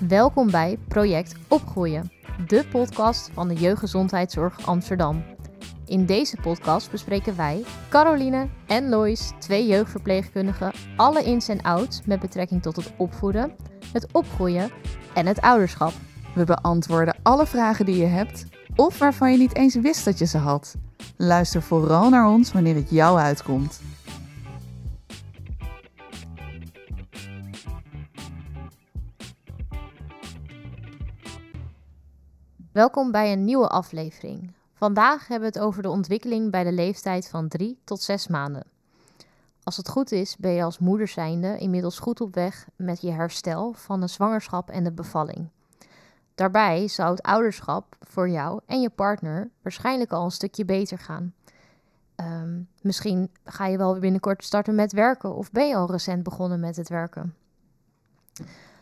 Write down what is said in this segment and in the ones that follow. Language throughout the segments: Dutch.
Welkom bij Project Opgroeien, de podcast van de Jeugdgezondheidszorg Amsterdam. In deze podcast bespreken wij, Caroline en Lois, twee jeugdverpleegkundigen, alle ins en outs met betrekking tot het opvoeden, het opgroeien en het ouderschap. We beantwoorden alle vragen die je hebt of waarvan je niet eens wist dat je ze had. Luister vooral naar ons wanneer het jou uitkomt. Welkom bij een nieuwe aflevering. Vandaag hebben we het over de ontwikkeling bij de leeftijd van 3 tot 6 maanden. Als het goed is, ben je als moeder zijnde inmiddels goed op weg met je herstel van de zwangerschap en de bevalling. Daarbij zou het ouderschap voor jou en je partner waarschijnlijk al een stukje beter gaan. Ehm, misschien ga je wel binnenkort starten met werken of ben je al recent begonnen met het werken.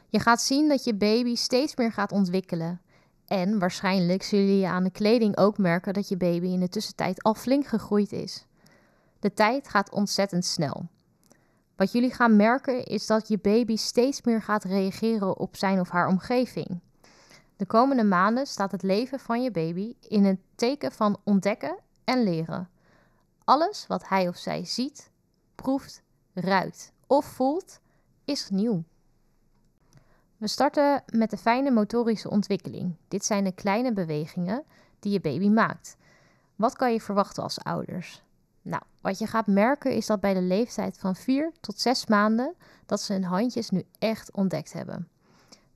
Je gaat zien dat je baby steeds meer gaat ontwikkelen. En waarschijnlijk zullen je aan de kleding ook merken dat je baby in de tussentijd al flink gegroeid is. De tijd gaat ontzettend snel. Wat jullie gaan merken is dat je baby steeds meer gaat reageren op zijn of haar omgeving. De komende maanden staat het leven van je baby in een teken van ontdekken en leren. Alles wat hij of zij ziet, proeft, ruikt of voelt, is nieuw. We starten met de fijne motorische ontwikkeling. Dit zijn de kleine bewegingen die je baby maakt. Wat kan je verwachten als ouders? Nou, wat je gaat merken is dat bij de leeftijd van 4 tot 6 maanden dat ze hun handjes nu echt ontdekt hebben.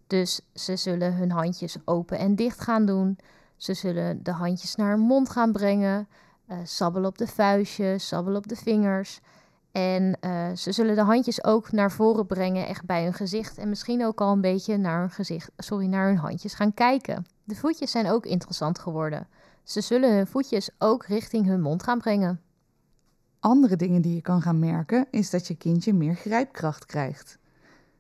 Dus ze zullen hun handjes open en dicht gaan doen. Ze zullen de handjes naar hun mond gaan brengen. Uh, sabbelen op de vuistjes, sabbelen op de vingers. En uh, ze zullen de handjes ook naar voren brengen, echt bij hun gezicht. En misschien ook al een beetje naar hun gezicht, sorry, naar hun handjes gaan kijken. De voetjes zijn ook interessant geworden. Ze zullen hun voetjes ook richting hun mond gaan brengen. Andere dingen die je kan gaan merken is dat je kindje meer grijpkracht krijgt.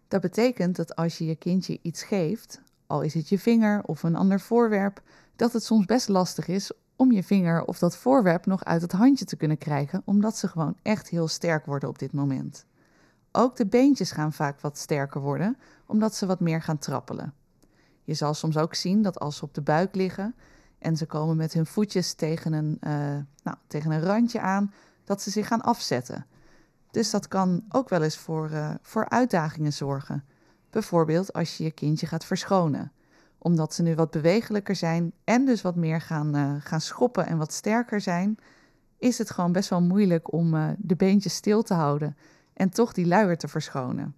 Dat betekent dat als je je kindje iets geeft, al is het je vinger of een ander voorwerp, dat het soms best lastig is om je vinger of dat voorwerp nog uit het handje te kunnen krijgen, omdat ze gewoon echt heel sterk worden op dit moment. Ook de beentjes gaan vaak wat sterker worden, omdat ze wat meer gaan trappelen. Je zal soms ook zien dat als ze op de buik liggen en ze komen met hun voetjes tegen een, uh, nou, tegen een randje aan, dat ze zich gaan afzetten. Dus dat kan ook wel eens voor, uh, voor uitdagingen zorgen. Bijvoorbeeld als je je kindje gaat verschonen. Omdat ze nu wat bewegelijker zijn en dus wat meer gaan, uh, gaan schoppen en wat sterker zijn, is het gewoon best wel moeilijk om uh, de beentjes stil te houden en toch die luier te verschonen.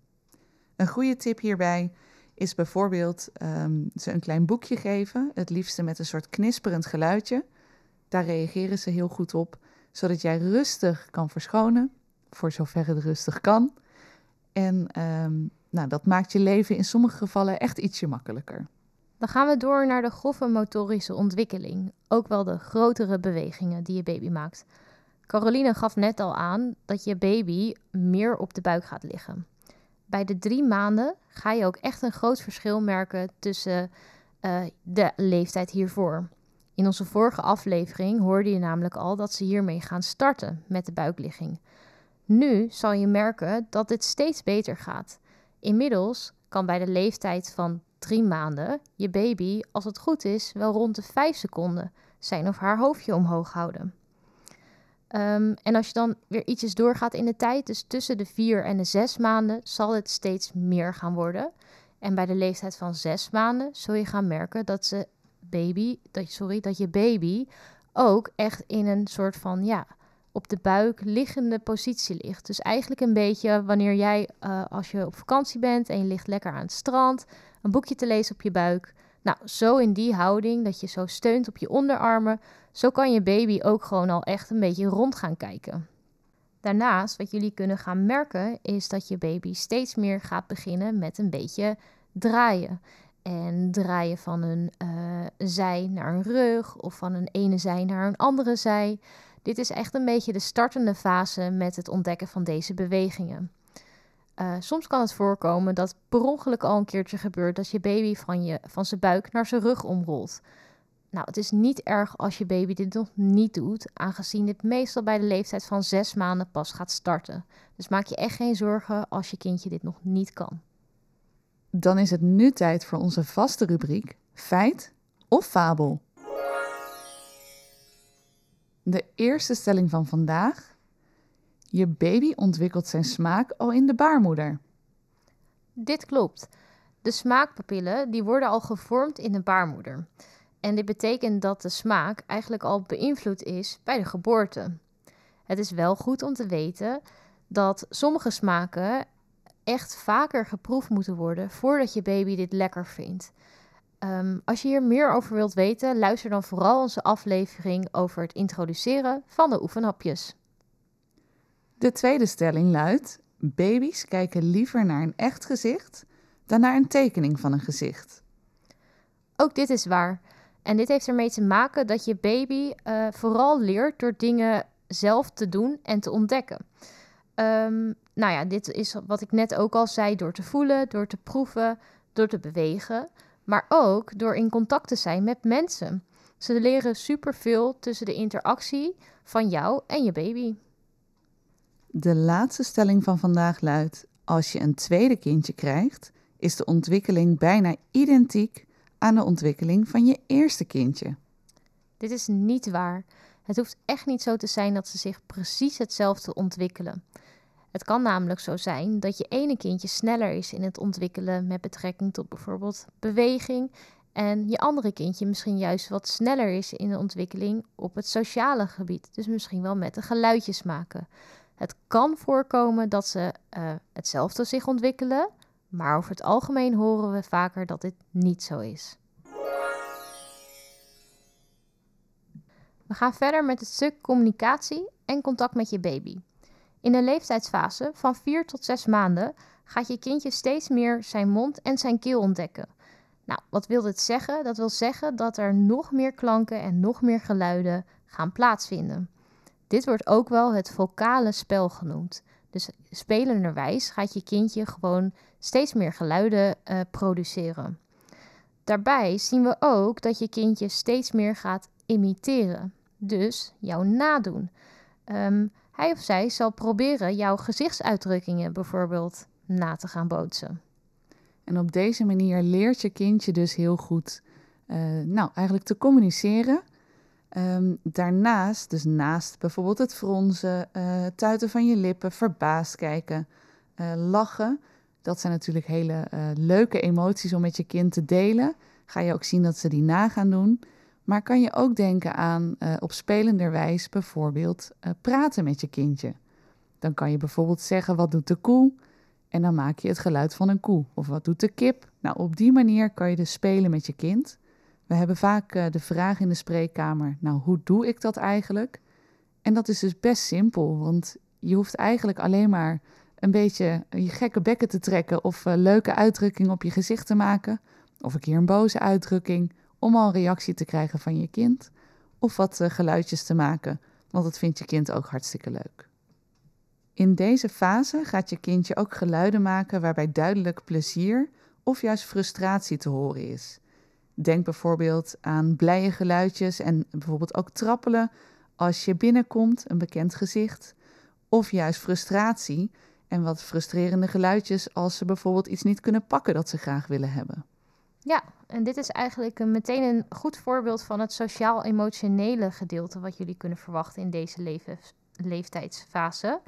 Een goede tip hierbij is bijvoorbeeld um, ze een klein boekje geven, het liefste met een soort knisperend geluidje. Daar reageren ze heel goed op, zodat jij rustig kan verschonen voor zover het rustig kan. En um, nou, dat maakt je leven in sommige gevallen echt ietsje makkelijker. Dan gaan we door naar de grove motorische ontwikkeling, ook wel de grotere bewegingen die je baby maakt. Caroline gaf net al aan dat je baby meer op de buik gaat liggen. Bij de drie maanden ga je ook echt een groot verschil merken tussen uh, de leeftijd hiervoor. In onze vorige aflevering hoorde je namelijk al dat ze hiermee gaan starten met de buikligging. Nu zal je merken dat dit steeds beter gaat. Inmiddels kan bij de leeftijd van drie maanden je baby, als het goed is, wel rond de vijf seconden zijn of haar hoofdje omhoog houden. Um, en als je dan weer ietsjes doorgaat in de tijd, dus tussen de vier en de zes maanden, zal het steeds meer gaan worden. En bij de leeftijd van zes maanden zul je gaan merken dat, ze baby, dat, sorry, dat je baby ook echt in een soort van ja, op de buik liggende positie ligt. Dus eigenlijk een beetje wanneer jij, uh, als je op vakantie bent en je ligt lekker aan het strand, een boekje te lezen op je buik. Nou, zo in die houding, dat je zo steunt op je onderarmen, zo kan je baby ook gewoon al echt een beetje rond gaan kijken. Daarnaast, wat jullie kunnen gaan merken, is dat je baby steeds meer gaat beginnen met een beetje draaien. En draaien van een uh, zij naar een rug of van een ene zij naar een andere zij. Dit is echt een beetje de startende fase met het ontdekken van deze bewegingen. Uh, soms kan het voorkomen dat per ongeluk al een keertje gebeurt dat je baby van, je, van zijn buik naar zijn rug omrolt. Nou, het is niet erg als je baby dit nog niet doet, aangezien dit meestal bij de leeftijd van zes maanden pas gaat starten. Dus maak je echt geen zorgen als je kindje dit nog niet kan. Dan is het nu tijd voor onze vaste rubriek Feit of Fabel. De eerste stelling van vandaag. Je baby ontwikkelt zijn smaak al in de baarmoeder. Dit klopt. De smaakpapillen die worden al gevormd in de baarmoeder. En dit betekent dat de smaak eigenlijk al beïnvloed is bij de geboorte. Het is wel goed om te weten dat sommige smaken echt vaker geproefd moeten worden voordat je baby dit lekker vindt. Ehm, als je hier meer over wilt weten, luister dan vooral onze aflevering over het introduceren van de oefenhapjes. De tweede stelling luidt: baby's kijken liever naar een echt gezicht dan naar een tekening van een gezicht. Ook dit is waar. En dit heeft ermee te maken dat je baby uh, vooral leert door dingen zelf te doen en te ontdekken. Um, nou ja, dit is wat ik net ook al zei: door te voelen, door te proeven, door te bewegen, maar ook door in contact te zijn met mensen. Ze leren superveel tussen de interactie van jou en je baby. De laatste stelling van vandaag luidt: als je een tweede kindje krijgt, is de ontwikkeling bijna identiek aan de ontwikkeling van je eerste kindje. Dit is niet waar. Het hoeft echt niet zo te zijn dat ze zich precies hetzelfde ontwikkelen. Het kan namelijk zo zijn dat je ene kindje sneller is in het ontwikkelen met betrekking tot bijvoorbeeld beweging en je andere kindje misschien juist wat sneller is in de ontwikkeling op het sociale gebied. Dus misschien wel met de geluidjes maken. Het kan voorkomen dat ze uh, hetzelfde zich ontwikkelen, maar over het algemeen horen we vaker dat dit niet zo is. We gaan verder met het stuk communicatie en contact met je baby. In de leeftijdsfase van 4 tot 6 maanden gaat je kindje steeds meer zijn mond en zijn keel ontdekken. Nou, wat wil dit zeggen? Dat wil zeggen dat er nog meer klanken en nog meer geluiden gaan plaatsvinden. Dit wordt ook wel het vocale spel genoemd. Dus spelenderwijs gaat je kindje gewoon steeds meer geluiden uh, produceren. Daarbij zien we ook dat je kindje steeds meer gaat imiteren. Dus jou nadoen. Um, hij of zij zal proberen jouw gezichtsuitdrukkingen bijvoorbeeld na te gaan bootsen. En op deze manier leert je kindje dus heel goed, uh, nou eigenlijk te communiceren. Um, daarnaast, dus naast bijvoorbeeld het fronsen, uh, tuiten van je lippen, verbaasd kijken, uh, lachen. Dat zijn natuurlijk hele leuke emoties om met je kind te delen. Ga je ook zien dat ze die na gaan doen. Maar kan je ook denken aan op spelenderwijs bijvoorbeeld praten met je kindje. Dan kan je bijvoorbeeld zeggen wat doet de koe en dan maak je het geluid van een koe. Of wat doet de kip? Nou, op die manier kan je dus spelen met je kind. We hebben vaak uh, de vraag in de spreekkamer, nou hoe doe ik dat eigenlijk? En dat is dus best simpel, want je hoeft eigenlijk alleen maar een beetje je gekke bekken te trekken of leuke uitdrukkingen op je gezicht te maken. Of een keer een boze uitdrukking om al een reactie te krijgen van je kind of wat uh, geluidjes te maken, want dat vindt je kind ook hartstikke leuk. In deze fase gaat je kindje ook geluiden maken waarbij duidelijk plezier of juist frustratie te horen is. Denk bijvoorbeeld aan blije geluidjes en bijvoorbeeld ook trappelen als je binnenkomt, een bekend gezicht, of juist frustratie en wat frustrerende geluidjes als ze bijvoorbeeld iets niet kunnen pakken dat ze graag willen hebben. Ja, en dit is eigenlijk een, meteen een goed voorbeeld van het sociaal-emotionele gedeelte wat jullie kunnen verwachten in deze leeftijdsfase.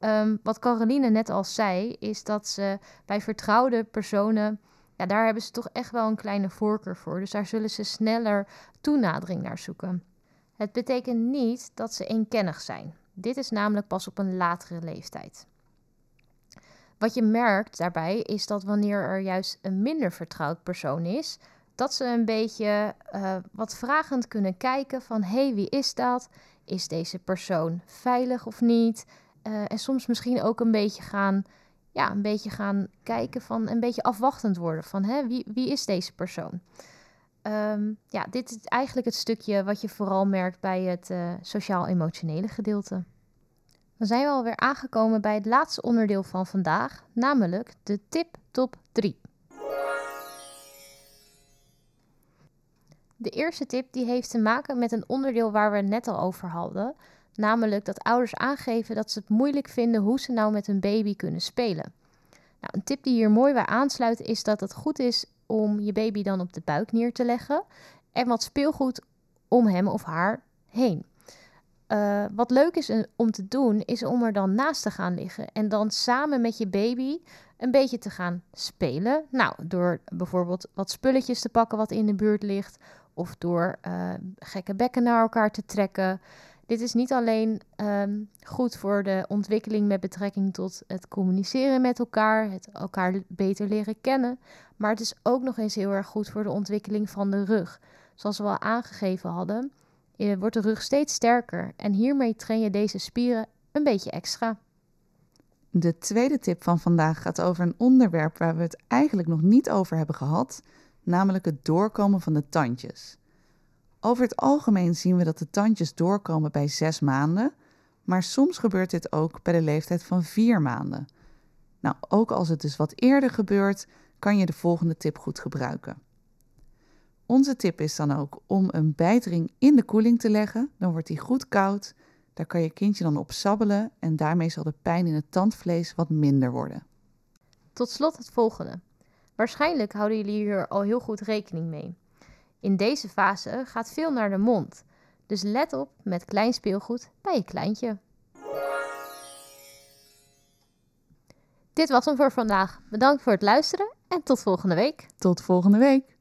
Um, wat Caroline net al zei, is dat ze bij vertrouwde personen, ja, daar hebben ze toch echt wel een kleine voorkeur voor. Dus daar zullen ze sneller toenadering naar zoeken. Het betekent niet dat ze eenkennig zijn. Dit is namelijk pas op een latere leeftijd. Wat je merkt daarbij is dat wanneer er juist een minder vertrouwd persoon is, dat ze een beetje uh, wat vragend kunnen kijken van hé, hey, wie is dat? Is deze persoon veilig of niet? Uh, en soms misschien ook een beetje gaan, ja, een beetje gaan kijken van een beetje afwachtend worden van hè, wie, wie is deze persoon? Um, ja, dit is eigenlijk het stukje wat je vooral merkt bij het uh, sociaal-emotionele gedeelte. Dan zijn we alweer aangekomen bij het laatste onderdeel van vandaag, namelijk de tip top 3. De eerste tip die heeft te maken met een onderdeel waar we het net al over hadden, namelijk dat ouders aangeven dat ze het moeilijk vinden hoe ze nou met hun baby kunnen spelen. Nou, een tip die hier mooi bij aansluit is dat het goed is om je baby dan op de buik neer te leggen en wat speelgoed om hem of haar heen. Uh, wat leuk is om te doen, is om er dan naast te gaan liggen en dan samen met je baby een beetje te gaan spelen. Nou, door bijvoorbeeld wat spulletjes te pakken wat in de buurt ligt, of door uh, gekke bekken naar elkaar te trekken. Dit is niet alleen um, goed voor de ontwikkeling met betrekking tot het communiceren met elkaar, het elkaar beter leren kennen, maar het is ook nog eens heel erg goed voor de ontwikkeling van de rug. Zoals we al aangegeven hadden, eh, wordt de rug steeds sterker en hiermee train je deze spieren een beetje extra. De tweede tip van vandaag gaat over een onderwerp waar we het eigenlijk nog niet over hebben gehad, namelijk het doorkomen van de tandjes. Over het algemeen zien we dat de tandjes doorkomen bij zes maanden, maar soms gebeurt dit ook bij de leeftijd van vier maanden. Nou, ook als het dus wat eerder gebeurt, kan je de volgende tip goed gebruiken. Onze tip is dan ook om een bijtring in de koeling te leggen. Dan wordt die goed koud. Daar kan je kindje dan op sabbelen en daarmee zal de pijn in het tandvlees wat minder worden. Tot slot het volgende. Waarschijnlijk houden jullie hier al heel goed rekening mee. In deze fase gaat veel naar de mond. Dus let op met klein speelgoed bij je kleintje. Dit was hem voor vandaag. Bedankt voor het luisteren en tot volgende week. Tot volgende week.